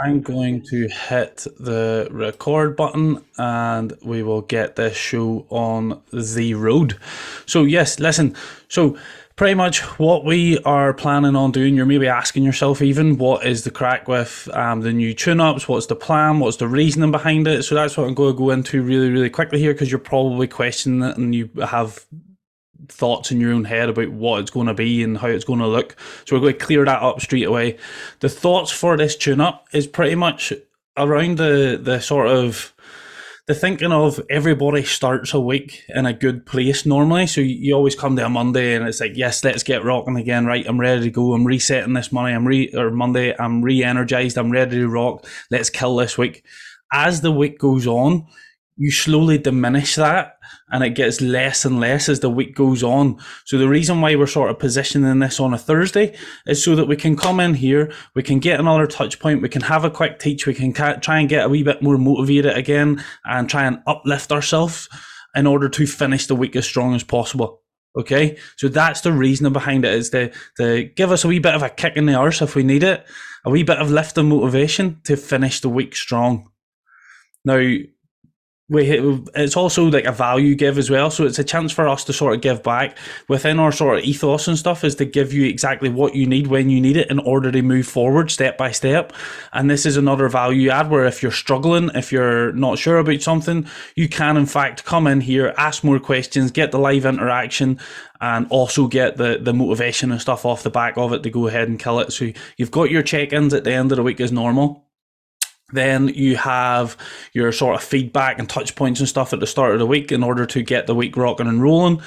I'm going to hit the record button and we will get this show on the road. So, yes, listen. So, pretty much what we are planning on doing, you're maybe asking yourself even what is the crack with um, the new tune ups? What's the plan? What's the reasoning behind it? So, that's what I'm going to go into really, really quickly here because you're probably questioning it and you have thoughts in your own head about what it's going to be and how it's going to look. So we're going to clear that up straight away. The thoughts for this tune up is pretty much around the the sort of the thinking of everybody starts a week in a good place normally. So you always come to a Monday and it's like, yes, let's get rocking again. Right, I'm ready to go. I'm resetting this money. I'm re or Monday. I'm re-energized. I'm ready to rock. Let's kill this week. As the week goes on, you slowly diminish that and it gets less and less as the week goes on. So the reason why we're sort of positioning this on a Thursday is so that we can come in here, we can get another touch point, we can have a quick teach, we can try and get a wee bit more motivated again and try and uplift ourselves in order to finish the week as strong as possible. Okay, so that's the reasoning behind it is to, to give us a wee bit of a kick in the arse if we need it, a wee bit of lift and motivation to finish the week strong. Now, we it's also like a value give as well. So it's a chance for us to sort of give back within our sort of ethos and stuff is to give you exactly what you need when you need it in order to move forward step by step. And this is another value add where if you're struggling if you're not sure about something you can in fact come in here ask more questions get the live interaction and also get the the motivation and stuff off the back of it to go ahead and kill it. So you've got your check-ins at the end of the week as normal then you have your sort of feedback and touch points and stuff at the start of the week in order to get the week rocking and rolling.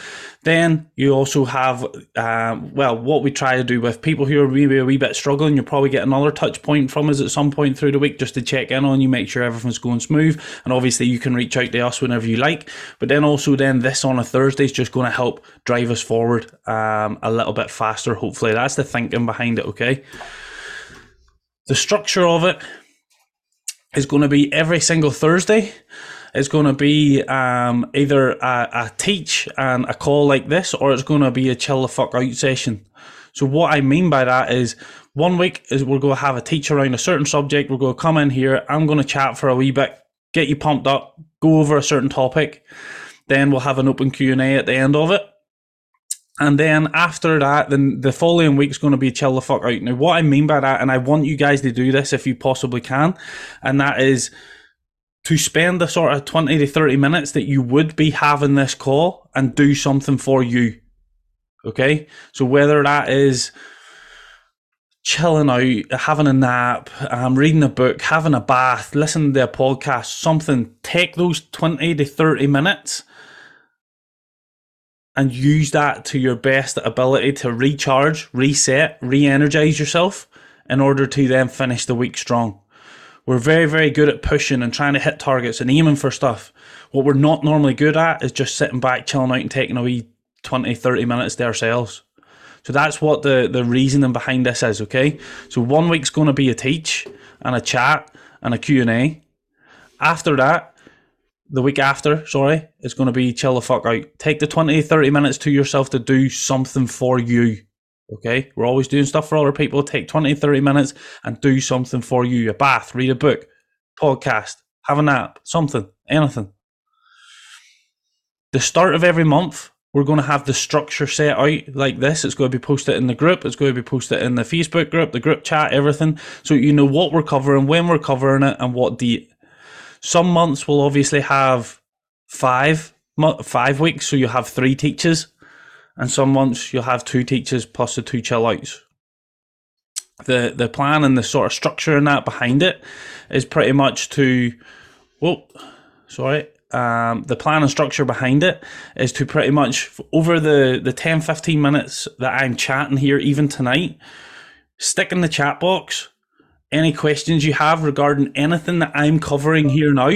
Then you also have, um, well, what we try to do with people who are maybe a wee bit struggling, you'll probably get another touch point from us at some point through the week just to check in on you, make sure everything's going smooth. And obviously you can reach out to us whenever you like. But then also then this on a Thursday is just going to help drive us forward um, a little bit faster, hopefully. That's the thinking behind it, okay? The structure of it is going to be every single Thursday. It's going to be um, either a, a, teach and a call like this, or it's going to be a chill the fuck out session. So what I mean by that is one week is we're going to have a teach around a certain subject. We're going to come in here. I'm going to chat for a wee bit, get you pumped up, go over a certain topic. Then we'll have an open Q and A at the end of it. And then after that, then the following week's going to be chill the fuck out. Now, what I mean by that, and I want you guys to do this if you possibly can, and that is to spend the sort of 20 to 30 minutes that you would be having this call and do something for you. Okay? So whether that is chilling out, having a nap, um, reading a book, having a bath, listening to a podcast, something, take those 20 to 30 minutes and use that to your best ability to recharge, reset, re energize yourself in order to then finish the week strong. We're very, very good at pushing and trying to hit targets and aiming for stuff. What we're not normally good at is just sitting back, chilling out, and taking a wee 20, 30 minutes to ourselves. So that's what the, the reasoning behind this is, okay? So one week's going to be a teach and a chat and a Q&A. After that, the week after, sorry, is going to be chill the fuck out. Take the 20, 30 minutes to yourself to do something for you. Okay? We're always doing stuff for other people. Take 20, 30 minutes and do something for you. A bath, read a book, podcast, have a nap, something, anything. The start of every month, we're going to have the structure set out like this. It's going to be posted in the group. It's going to be posted in the Facebook group, the group chat, everything. So you know what we're covering, when we're covering it, and what date some months will obviously have five five weeks, so you have three teachers, and some months you'll have two teachers plus the two chill outs. The the plan and the sort of structure and that behind it is pretty much to, well, sorry, um, the plan and structure behind it is to pretty much over the the 10 15 minutes that i'm chatting here even tonight stick in the chat box any questions you have regarding anything that I'm covering here now,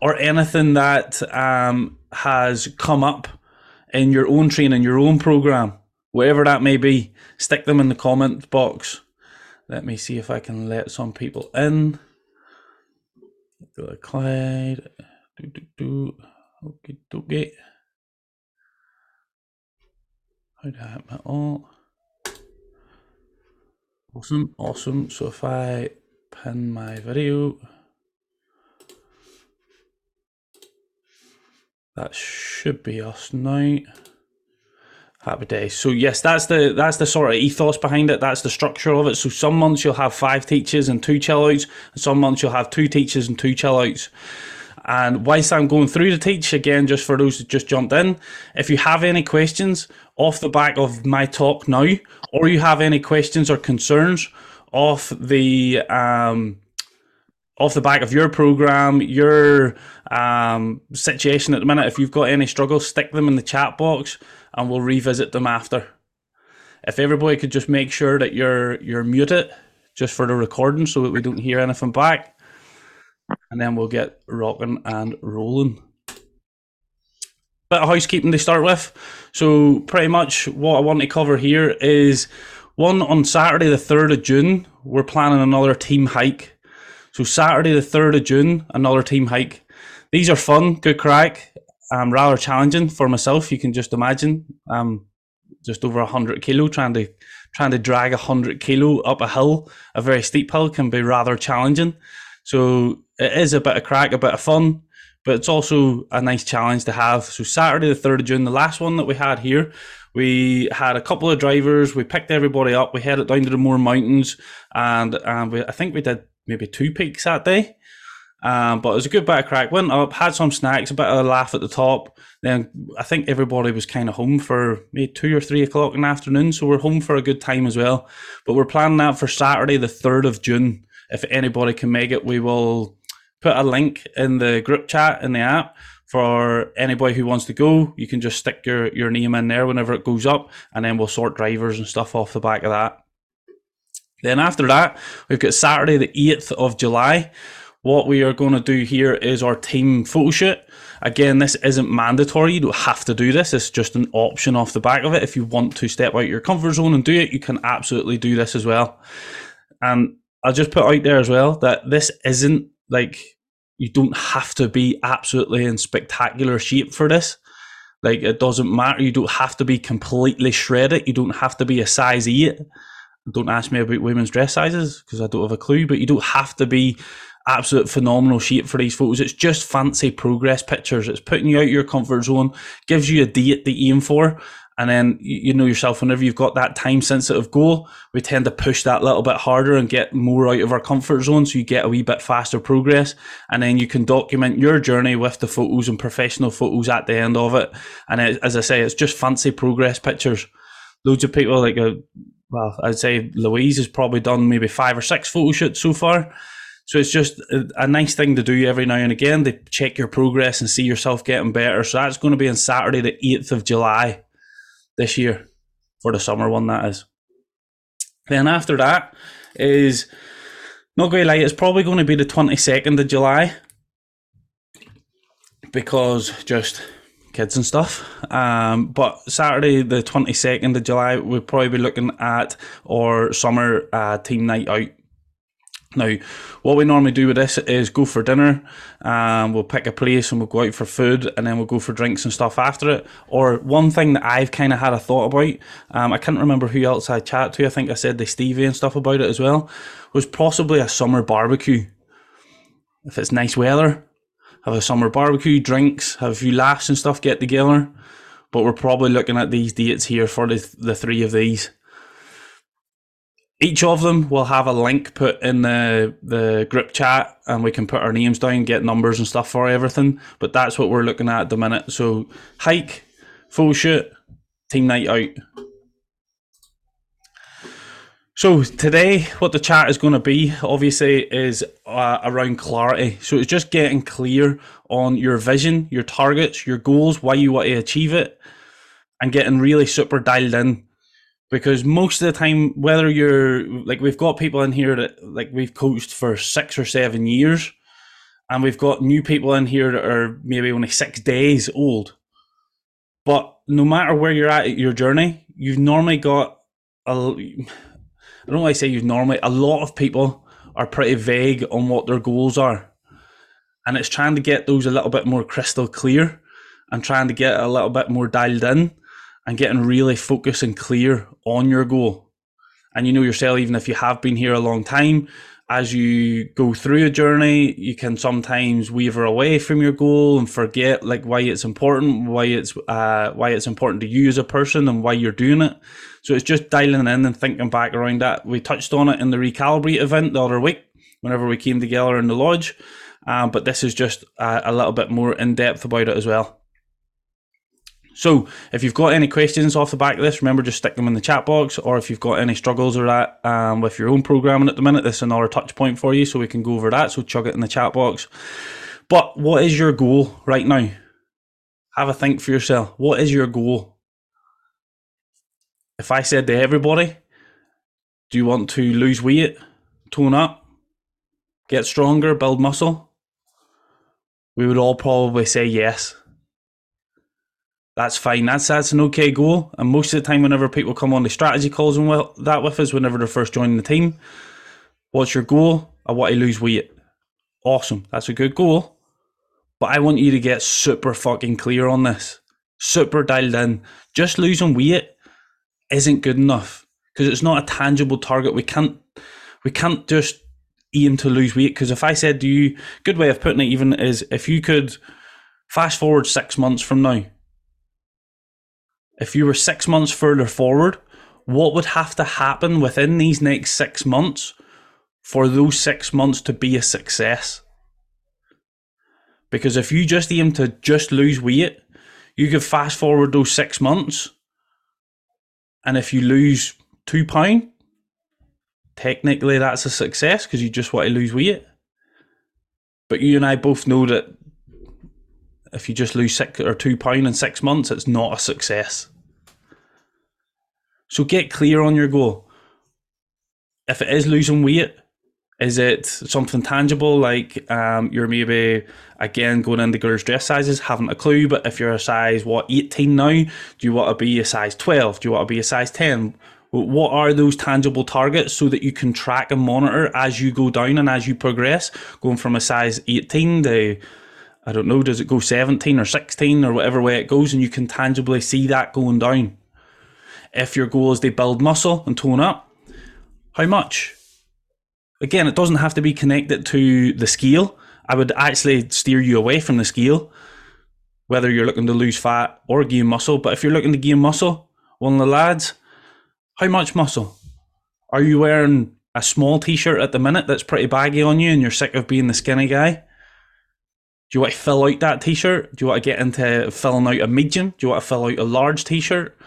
or anything that um, has come up in your own training, your own program, whatever that may be, stick them in the comment box. Let me see if I can let some people in. Clyde. Do, do, do. Okay, okay. How do I have my all? Awesome, awesome. So if I pin my video. That should be us now. Happy days. So yes, that's the that's the sort of ethos behind it. That's the structure of it. So some months you'll have five teachers and two chill outs, and some months you'll have two teachers and two chill outs. And whilst I'm going through the teach, again, just for those that just jumped in, if you have any questions off the back of my talk now, or you have any questions or concerns off the um, off the back of your program, your um, situation at the minute, if you've got any struggles, stick them in the chat box and we'll revisit them after. If everybody could just make sure that you're you're muted just for the recording so that we don't hear anything back. And then we'll get rocking and rolling. Bit of housekeeping to start with. So pretty much what I want to cover here is one on Saturday the 3rd of June, we're planning another team hike. So Saturday the 3rd of June, another team hike. These are fun, good crack um, rather challenging for myself. You can just imagine, um, just over hundred kilo trying to trying to drag hundred kilo up a hill, a very steep hill, can be rather challenging. So it is a bit of crack, a bit of fun, but it's also a nice challenge to have. So Saturday the third of June, the last one that we had here, we had a couple of drivers. We picked everybody up. We headed down to the Mourne Mountains, and um, we, I think we did maybe two peaks that day. Um, but it was a good bit of crack. Went up, had some snacks, a bit of a laugh at the top. Then I think everybody was kind of home for maybe two or three o'clock in the afternoon. So we're home for a good time as well. But we're planning that for Saturday, the 3rd of June. If anybody can make it, we will put a link in the group chat in the app for anybody who wants to go. You can just stick your, your name in there whenever it goes up, and then we'll sort drivers and stuff off the back of that. Then after that, we've got Saturday, the 8th of July. What we are going to do here is our team photo shoot. Again, this isn't mandatory. You don't have to do this. It's just an option off the back of it. If you want to step out your comfort zone and do it, you can absolutely do this as well. And I'll just put out there as well that this isn't like you don't have to be absolutely in spectacular shape for this. Like it doesn't matter. You don't have to be completely shredded. You don't have to be a size eight. Don't ask me about women's dress sizes because I don't have a clue. But you don't have to be absolute phenomenal shape for these photos. It's just fancy progress pictures. It's putting you out your comfort zone, gives you a date to aim for. And then you know yourself, whenever you've got that time sensitive goal, we tend to push that little bit harder and get more out of our comfort zone. So you get a wee bit faster progress. And then you can document your journey with the photos and professional photos at the end of it. And it, as I say, it's just fancy progress pictures. Loads of people like, a, uh, well, I'd say Louise has probably done maybe five or six photo shoots so far so it's just a, a, nice thing to do every now and again to check your progress and see yourself getting better. So that's going to be on Saturday, the 8th of July this year for the summer one, that is. Then after that is, not going to lie, it's probably going to be the 22nd of July because just kids and stuff. Um, but Saturday, the 22nd of July, we'll probably be looking at our summer uh, team night out now, what we normally do with this is go for dinner, um, we'll pick a place and we'll go out for food, and then we'll go for drinks and stuff after it. Or one thing that I've kind of had a thought about, um, I can't remember who else I chat to. I think I said the Stevie and stuff about it as well. Was possibly a summer barbecue. If it's nice weather, have a summer barbecue, drinks, have a few laughs and stuff, get together. But we're probably looking at these dates here for the the three of these. Each of them will have a link put in the the group chat, and we can put our names down, get numbers and stuff for everything. But that's what we're looking at at the minute. So hike, full shoot, team night out. So today, what the chat is going to be, obviously, is uh, around clarity. So it's just getting clear on your vision, your targets, your goals, why you want to achieve it, and getting really super dialed in because most of the time, whether you're like, we've got people in here that like we've coached for six or seven years, and we've got new people in here that are maybe only six days old. But no matter where you're at your journey, you've normally got a. I don't like say you've normally a lot of people are pretty vague on what their goals are, and it's trying to get those a little bit more crystal clear, and trying to get a little bit more dialed in and getting really focused and clear on your goal. And you know yourself, even if you have been here a long time, as you go through a journey, you can sometimes waver away from your goal and forget like why it's important, why it's uh, why it's important to you as a person, and why you're doing it. So it's just dialing in and thinking back around that. We touched on it in the recalibrate event the other week, whenever we came together in the lodge. Um, but this is just a, a little bit more in depth about it as well. So, if you've got any questions off the back of this, remember just stick them in the chat box. Or if you've got any struggles or that um, with your own programming at the minute, this is another touch point for you, so we can go over that. So, chug it in the chat box. But what is your goal right now? Have a think for yourself. What is your goal? If I said to everybody, do you want to lose weight, tone up, get stronger, build muscle? We would all probably say yes that's fine. That's that's an okay goal. And most of the time, whenever people come on the strategy calls and well, that with us, whenever they're first joining the team, what's your goal? I want to lose weight. Awesome. That's a good goal. But I want you to get super fucking clear on this. Super dialed in. Just losing weight isn't good enough because it's not a tangible target. We can't we can't just aim to lose weight because if I said to you, good way of putting it even is if you could fast forward six months from now if you were six months further forward, what would have to happen within these next six months for those six months to be a success? Because if you just aim to just lose weight, you could fast forward those six months, and if you lose two pound, technically that's a success because you just want to lose weight. But you and I both know that if you just lose six or two pound in six months, it's not a success. So get clear on your goal. If it is losing weight, is it something tangible like um, you're maybe again going into girls' dress sizes, haven't a clue? But if you're a size what 18 now, do you want to be a size 12? Do you want to be a size 10? What are those tangible targets so that you can track and monitor as you go down and as you progress, going from a size 18 to I don't know, does it go 17 or 16 or whatever way it goes, and you can tangibly see that going down. If your goal is to build muscle and tone up, how much? Again, it doesn't have to be connected to the scale. I would actually steer you away from the scale, whether you're looking to lose fat or gain muscle. But if you're looking to gain muscle, one of the lads, how much muscle? Are you wearing a small t shirt at the minute that's pretty baggy on you and you're sick of being the skinny guy? Do you want to fill out that t shirt? Do you want to get into filling out a medium? Do you want to fill out a large t shirt?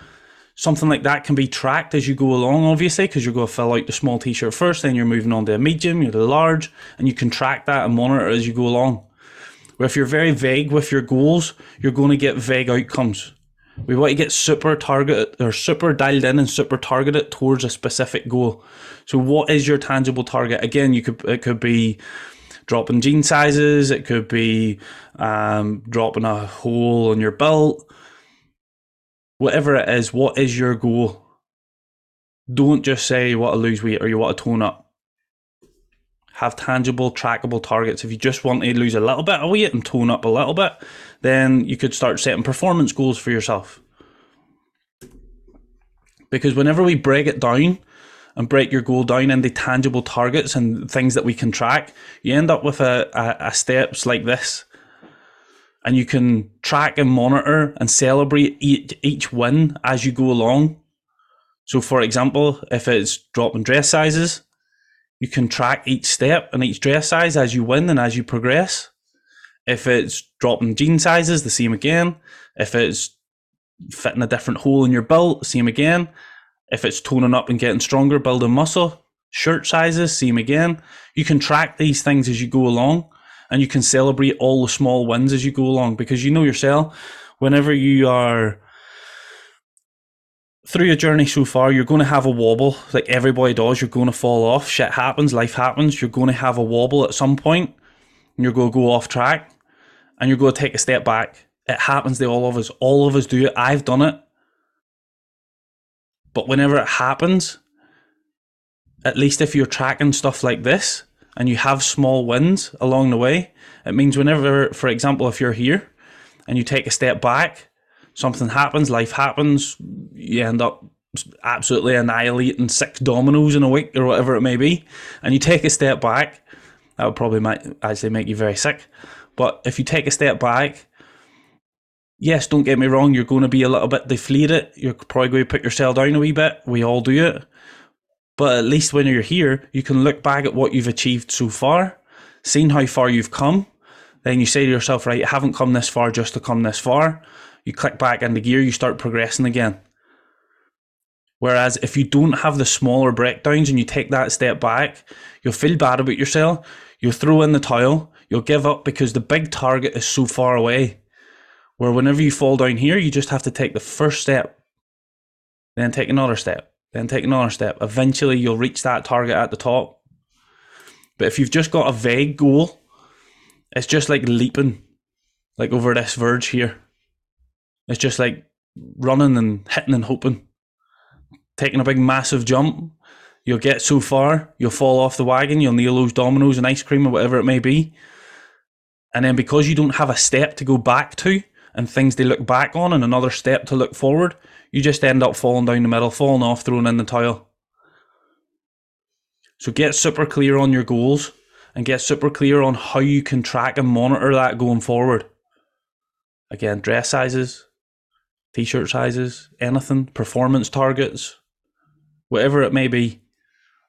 Something like that can be tracked as you go along, obviously, because you're going to fill out the small t-shirt first, then you're moving on to a medium, you're the large, and you can track that and monitor as you go along. Where if you're very vague with your goals, you're going to get vague outcomes. We want to get super targeted or super dialed in and super targeted towards a specific goal. So, what is your tangible target? Again, you could it could be dropping jean sizes, it could be um, dropping a hole on your belt, whatever it is, what is your goal? Don't just say you want to lose weight or you want to tone up. Have tangible, trackable targets. If you just want to lose a little bit of weight and tone up a little bit, then you could start setting performance goals for yourself. Because whenever we break it down and break your goal down into tangible targets and things that we can track, you end up with a, a, a steps like this and you can track and monitor and celebrate each, each win as you go along. So, for example, if it's dropping dress sizes, you can track each step and each dress size as you win and as you progress. If it's dropping jean sizes, the same again. If it's fitting a different hole in your belt, same again. If it's toning up and getting stronger, building muscle, shirt sizes, same again. You can track these things as you go along and you can celebrate all the small wins as you go along because you know yourself whenever you are through your journey so far you're going to have a wobble like everybody does. You're going to fall off. Shit happens. Life happens. You're going to have a wobble at some point and you're going to go off track and you're going to take a step back. It happens to all of us. All of us do it. I've done it. But whenever it happens at least if you're tracking stuff like this and you have small wins along the way, it means whenever, for example, if you're here and you take a step back, something happens, life happens, you end up absolutely annihilating six dominoes in a week or whatever it may be, and you take a step back, that would probably might actually make you very sick. But if you take a step back, yes, don't get me wrong, you're going to be a little bit deflated. You're probably going to put yourself down a wee bit. We all do it. But at least when you're here, you can look back at what you've achieved so far, seen how far you've come. Then you say to yourself, right, I haven't come this far just to come this far. You click back into gear, you start progressing again. Whereas if you don't have the smaller breakdowns and you take that step back, you'll feel bad about yourself. You'll throw in the towel. You'll give up because the big target is so far away. Where whenever you fall down here, you just have to take the first step, then take another step, then take another step. Eventually, you'll reach that target at the top. But if you've just got a vague goal, it's just like leaping, like over this verge here. It's just like running and hitting and hoping taking a big massive jump. You'll get so far, you'll fall off the wagon, you'll kneel those dominoes and ice cream or whatever it may be. And then because you don't have a step to go back to and things to look back on and another step to look forward, you just end up falling down the middle, falling off, throwing in the towel. So get super clear on your goals and get super clear on how you can track and monitor that going forward. Again, dress sizes, t shirt sizes, anything, performance targets, whatever it may be,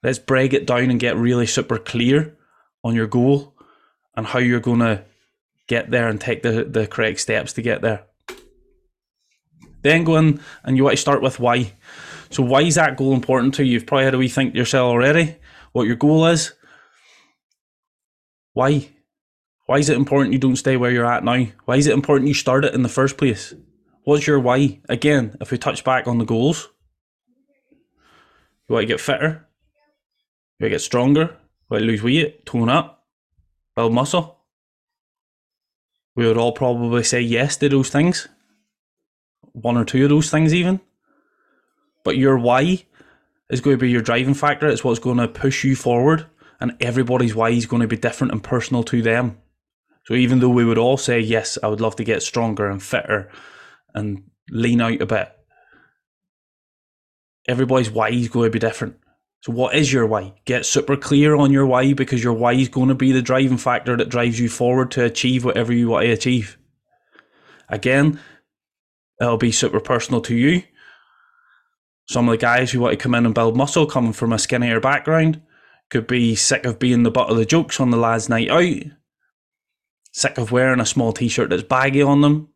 let's break it down and get really super clear on your goal and how you're going to get there and take the, the correct steps to get there. Then go in and you want to start with why. So, why is that goal important to you? You've probably had a wee think to yourself already what your goal is. Why? Why is it important you don't stay where you're at now? Why is it important you start it in the first place? What's your why? Again, if we touch back on the goals, you want to get fitter. You want to get stronger. You want to lose weight, tone up, build muscle. We would all probably say yes to those things. One or two of those things, even. But your why is going to be your driving factor. It's what's going to push you forward. And everybody's why is going to be different and personal to them. So even though we would all say, yes, I would love to get stronger and fitter and lean out a bit, everybody's why is going to be different. So, what is your why? Get super clear on your why because your why is going to be the driving factor that drives you forward to achieve whatever you want to achieve. Again, it'll be super personal to you. Some of the guys who want to come in and build muscle coming from a skinnier background could be sick of being the butt of the jokes on the lads' night out, sick of wearing a small t shirt that's baggy on them,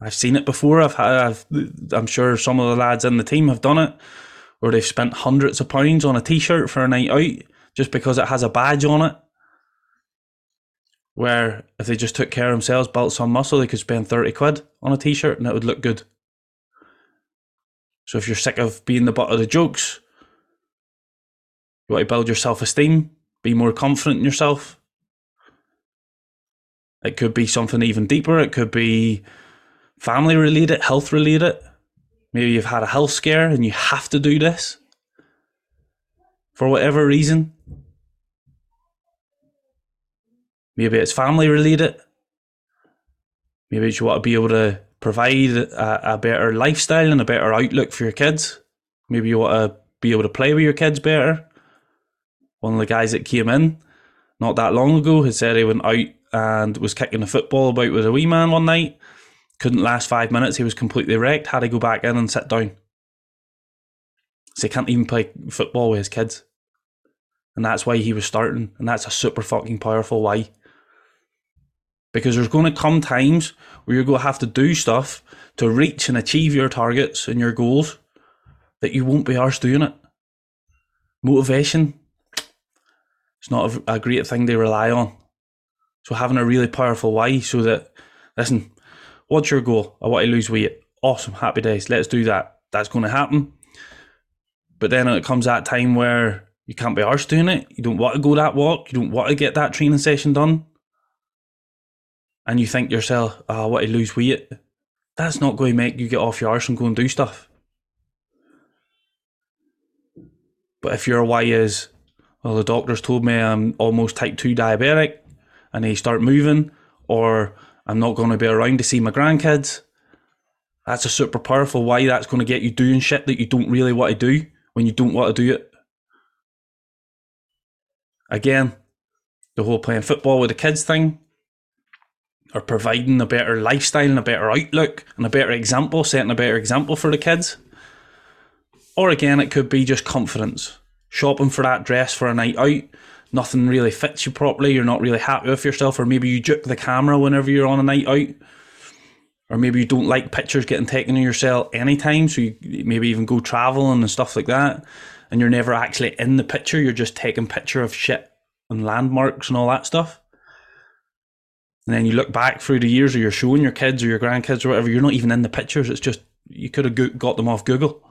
I've seen it before. I've I've, I'm sure some of the lads in the team have done it, where they've spent hundreds of pounds on a t-shirt for a night out just because it has a badge on it. Where if they just took care of themselves, built some muscle, they could spend thirty quid on a t-shirt and it would look good. So if you're sick of being the butt of the jokes, you want to build your self-esteem, be more confident in yourself. It could be something even deeper. It could be family related, health related. Maybe you've had a health scare and you have to do this for whatever reason. Maybe it's family related. Maybe you want to be able to provide a, a better lifestyle and a better outlook for your kids. Maybe you want to be able to play with your kids better. One of the guys that came in not that long ago had said he went out and was kicking a football about with a wee man one night couldn't last five minutes. He was completely wrecked. Had to go back in and sit down. So he can't even play football with his kids. And that's why he was starting. And that's a super fucking powerful why. Because there's going to come times where you're going to have to do stuff to reach and achieve your targets and your goals that you won't be arsed doing it. Motivation, it's not a, a great thing to rely on. So having a really powerful why so that, listen, What's your goal? I want to lose weight. Awesome, happy days. Let's do that. That's going to happen. But then it comes that time where you can't be arsed doing it. You don't want to go that walk. You don't want to get that training session done. And you think yourself, ah, oh, I want to lose weight. That's not going to make you get off your arse and go and do stuff. But if your why is, well, the doctors told me I'm almost type 2 diabetic, and they start moving, or I'm not going to be around to see my grandkids. That's a super powerful why that's going to get you doing shit that you don't really want to do when you don't want to do it. Again, the whole playing football with the kids thing, or providing a better lifestyle and a better outlook and a better example, setting a better example for the kids. Or again, it could be just confidence. Shopping for that dress for a night out, nothing really fits you properly, you're not really happy with yourself, or maybe you juke the camera whenever you're on a night out. Or maybe you don't like pictures getting taken of yourself anytime, so you maybe even go traveling and stuff like that, and you're never actually in the picture, you're just taking picture of shit and landmarks and all that stuff. And then you look back through the years, or you're showing your kids or your grandkids or whatever, you're not even in the pictures. It's just you could have got them off Google.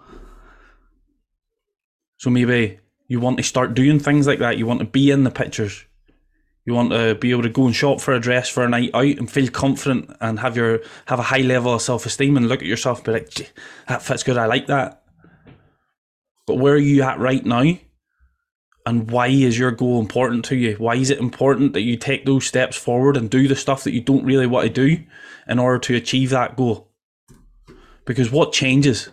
So maybe you want to start doing things like that. You want to be in the pictures. You want to be able to go and shop for a dress for a night out and feel confident and have your have a high level of self esteem and look at yourself and be like, that fits good. I like that. But where are you at right now? And why is your goal important to you? Why is it important that you take those steps forward and do the stuff that you don't really want to do in order to achieve that goal? Because what changes?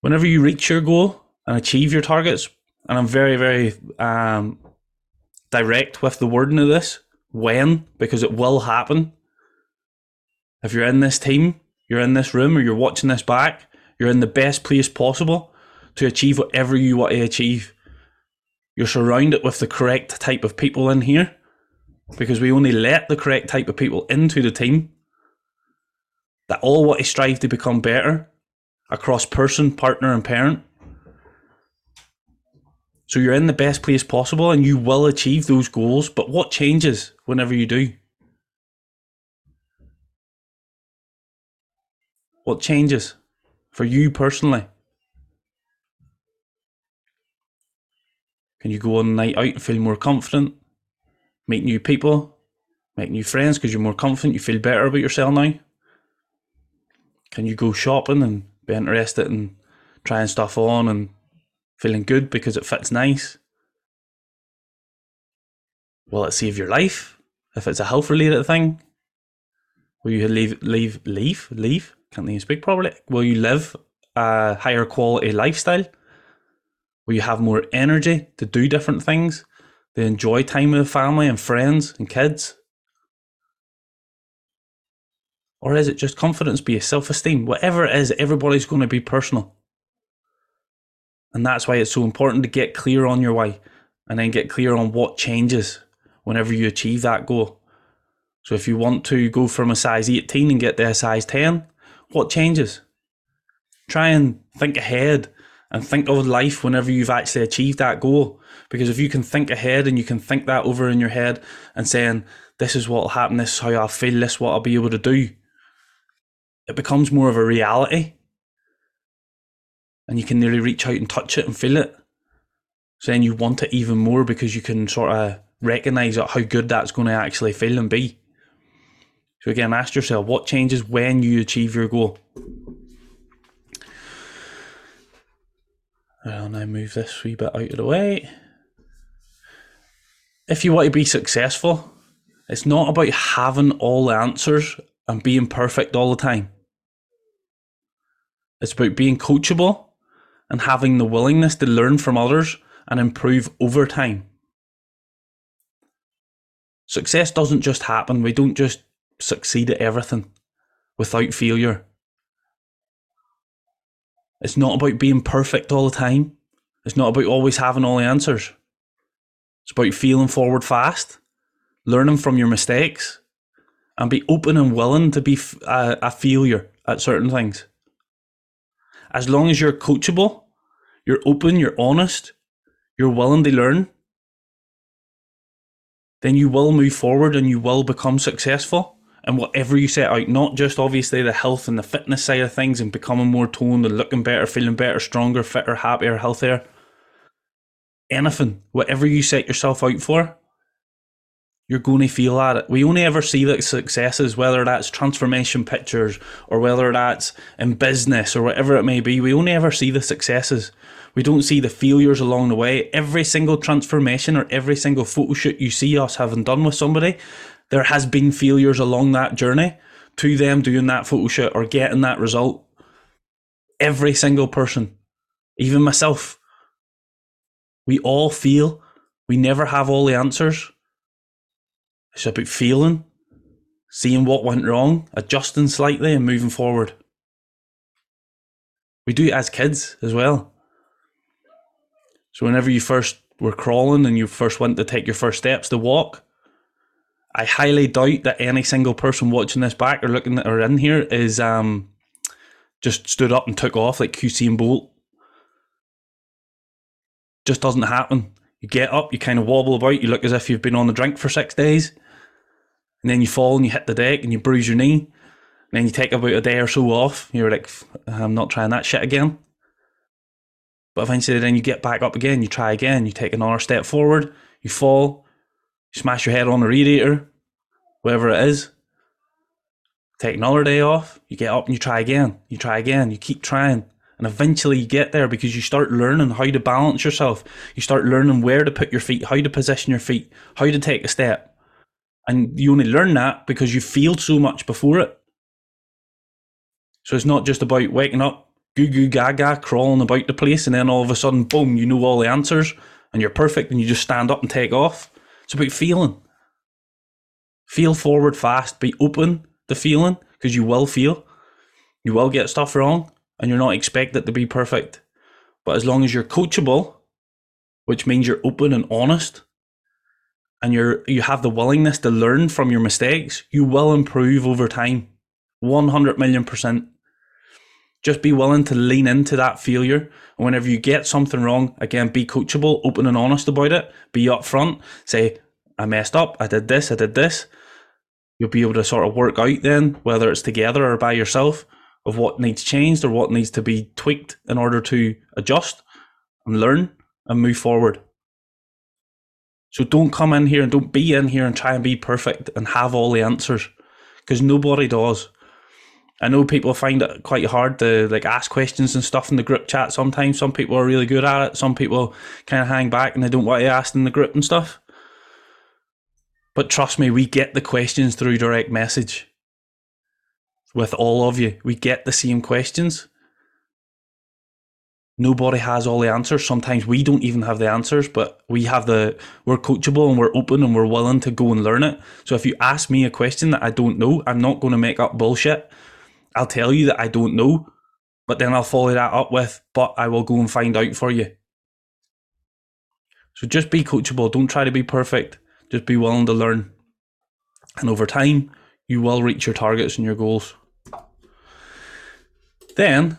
Whenever you reach your goal and achieve your targets, and I'm very, very um, direct with the wording of this, when, because it will happen. If you're in this team, you're in this room, or you're watching this back, you're in the best place possible to achieve whatever you want to achieve. You're surrounded with the correct type of people in here because we only let the correct type of people into the team that all want to strive to become better across person, partner, and parent. So you're in the best place possible and you will achieve those goals. But what changes whenever you do? What changes for you personally? Can you go on a night out and feel more confident? Meet new people, make new friends because you're more confident, you feel better about yourself now? Can you go shopping and be interested in trying stuff on and feeling good because it fits nice? Will it save your life if it's a health related thing? Will you leave, leave, leave, leave? Can't even speak properly. Will you live a higher quality lifestyle? Where you have more energy to do different things, to enjoy time with family and friends and kids? Or is it just confidence Be self esteem? Whatever it is, everybody's going to be personal. And that's why it's so important to get clear on your why and then get clear on what changes whenever you achieve that goal. So if you want to go from a size 18 and get to a size 10, what changes? Try and think ahead and think of life whenever you've actually achieved that goal. Because if you can think ahead and you can think that over in your head and saying, this is what will happen, this is how I'll feel, this is what I'll be able to do, it becomes more of a reality. And you can nearly reach out and touch it and feel it. So then you want it even more because you can sort of recognize how good that's going to actually feel and be. So again, ask yourself what changes when you achieve your goal. I'll now move this wee bit out of the way. If you want to be successful, it's not about having all the answers and being perfect all the time. It's about being coachable and having the willingness to learn from others and improve over time. Success doesn't just happen. We don't just succeed at everything without failure. It's not about being perfect all the time. It's not about always having all the answers. It's about feeling forward fast, learning from your mistakes, and be open and willing to be a, a failure at certain things. As long as you're coachable, you're open, you're honest, you're willing to learn, then you will move forward and you will become successful and whatever you set out, not just obviously the health and the fitness side of things and becoming more toned and looking better, feeling better, stronger, fitter, happier, healthier. Anything, whatever you set yourself out for, you're going to feel at it. We only ever see the successes, whether that's transformation pictures or whether that's in business or whatever it may be. We only ever see the successes. We don't see the failures along the way. Every single transformation or every single photo shoot you see us having done with somebody, there has been failures along that journey to them doing that photo shoot or getting that result. Every single person, even myself, we all feel. We never have all the answers. It's about feeling, seeing what went wrong, adjusting slightly, and moving forward. We do it as kids as well. So, whenever you first were crawling and you first went to take your first steps to walk, I highly doubt that any single person watching this back or looking at or in here is um just stood up and took off like Usain Bolt. Just doesn't happen. You get up, you kind of wobble about, you look as if you've been on the drink for six days, and then you fall and you hit the deck and you bruise your knee, and then you take about a day or so off. You're like, I'm not trying that shit again. But eventually, then you get back up again, you try again, you take another step forward, you fall, smash your head on the radiator, whatever it is. Take another day off, you get up and you try again, you try again, you keep trying. And eventually you get there because you start learning how to balance yourself. You start learning where to put your feet, how to position your feet, how to take a step. And you only learn that because you feel so much before it. So it's not just about waking up, goo goo gaga, crawling about the place, and then all of a sudden, boom, you know all the answers and you're perfect and you just stand up and take off. It's about feeling. Feel forward fast, be open to feeling because you will feel. You will get stuff wrong and you're not expected to be perfect. But as long as you're coachable, which means you're open and honest, and you're you have the willingness to learn from your mistakes, you will improve over time. 100 million percent. Just be willing to lean into that failure. And whenever you get something wrong, again, be coachable, open and honest about it. Be upfront. Say, I messed up. I did this. I did this. You'll be able to sort of work out then, whether it's together or by yourself, of what needs changed or what needs to be tweaked in order to adjust and learn and move forward. So don't come in here and don't be in here and try and be perfect and have all the answers because nobody does. I know people find it quite hard to like ask questions and stuff in the group chat sometimes. Some people are really good at it. Some people kind of hang back and they don't want to ask in the group and stuff. But trust me, we get the questions through direct message with all of you. We get the same questions. Nobody has all the answers. Sometimes we don't even have the answers, but we have the we're coachable and we're open and we're willing to go and learn it. So if you ask me a question that I don't know, I'm not going to make up bullshit. I'll tell you that I don't know, but then I'll follow that up with, but I will go and find out for you. So just be coachable. Don't try to be perfect. Just be willing to learn. And over time, you will reach your targets and your goals. Then,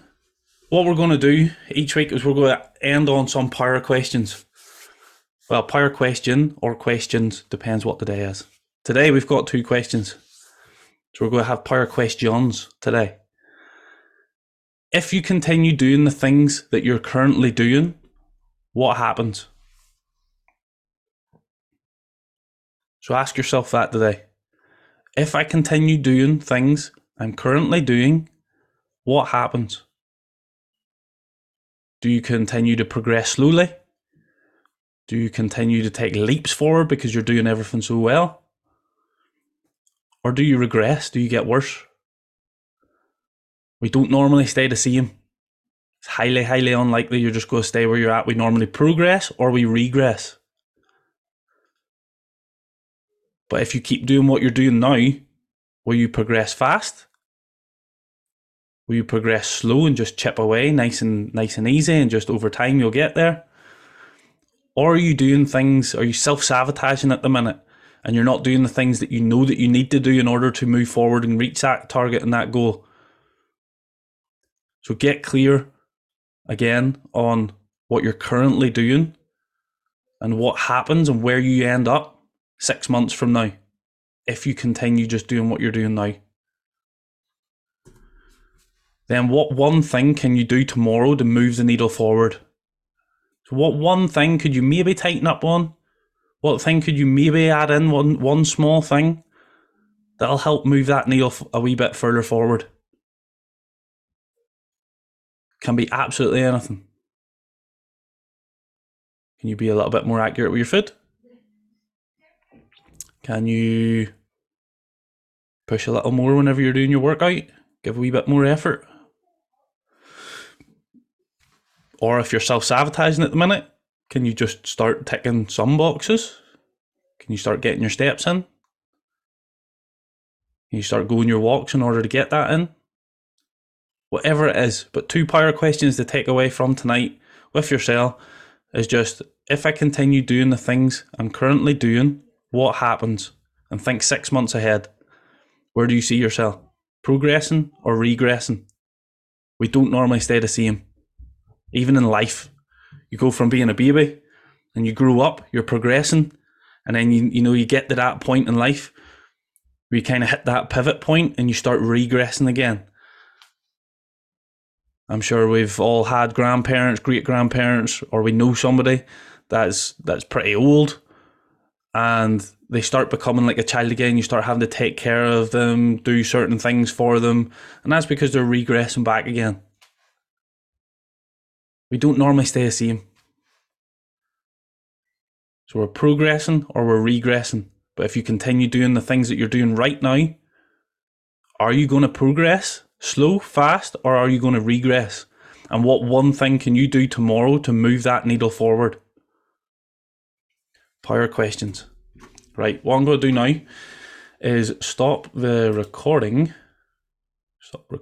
what we're going to do each week is we're going to end on some power questions. Well, power question or questions depends what the day is. Today we've got two questions. So we're going to have power questions today. If you continue doing the things that you're currently doing, what happens? So ask yourself that today. If I continue doing things I'm currently doing, what happens? Do you continue to progress slowly? Do you continue to take leaps forward because you're doing everything so well? Or do you regress? Do you get worse? We don't normally stay the same. It's highly, highly unlikely you're just going to stay where you're at. We normally progress or we regress. But if you keep doing what you're doing now, will you progress fast? Will you progress slow and just chip away nice and nice and easy and just over time you'll get there? Or are you doing things, are you self sabotaging at the minute and you're not doing the things that you know that you need to do in order to move forward and reach that target and that goal? So get clear again on what you're currently doing and what happens and where you end up six months from now if you continue just doing what you're doing now then what one thing can you do tomorrow to move the needle forward? So what one thing could you maybe tighten up on? What thing could you maybe add in one one small thing that'll help move that needle a wee bit further forward? Can be absolutely anything. Can you be a little bit more accurate with your food? Can you push a little more whenever you're doing your workout, give a wee bit more effort. Or if you're self sabotaging at the minute, can you just start ticking some boxes? Can you start getting your steps in? Can you start going your walks in order to get that in? Whatever it is, but two power questions to take away from tonight with yourself is just if I continue doing the things I'm currently doing, what happens? And think six months ahead. Where do you see yourself? Progressing or regressing? We don't normally stay the same. Even in life, you go from being a baby and you grow up, you're progressing, and then you you know you get to that point in life where you kind of hit that pivot point and you start regressing again. I'm sure we've all had grandparents, great grandparents, or we know somebody that's that's pretty old and they start becoming like a child again. You start having to take care of them, do certain things for them, and that's because they're regressing back again. We don't normally stay the same. So we're progressing or we're regressing. But if you continue doing the things that you're doing right now, are you going to progress slow, fast, or are you going to regress? And what one thing can you do tomorrow to move that needle forward? Power questions. Right, what I'm going to do now is stop the recording. Stop recording.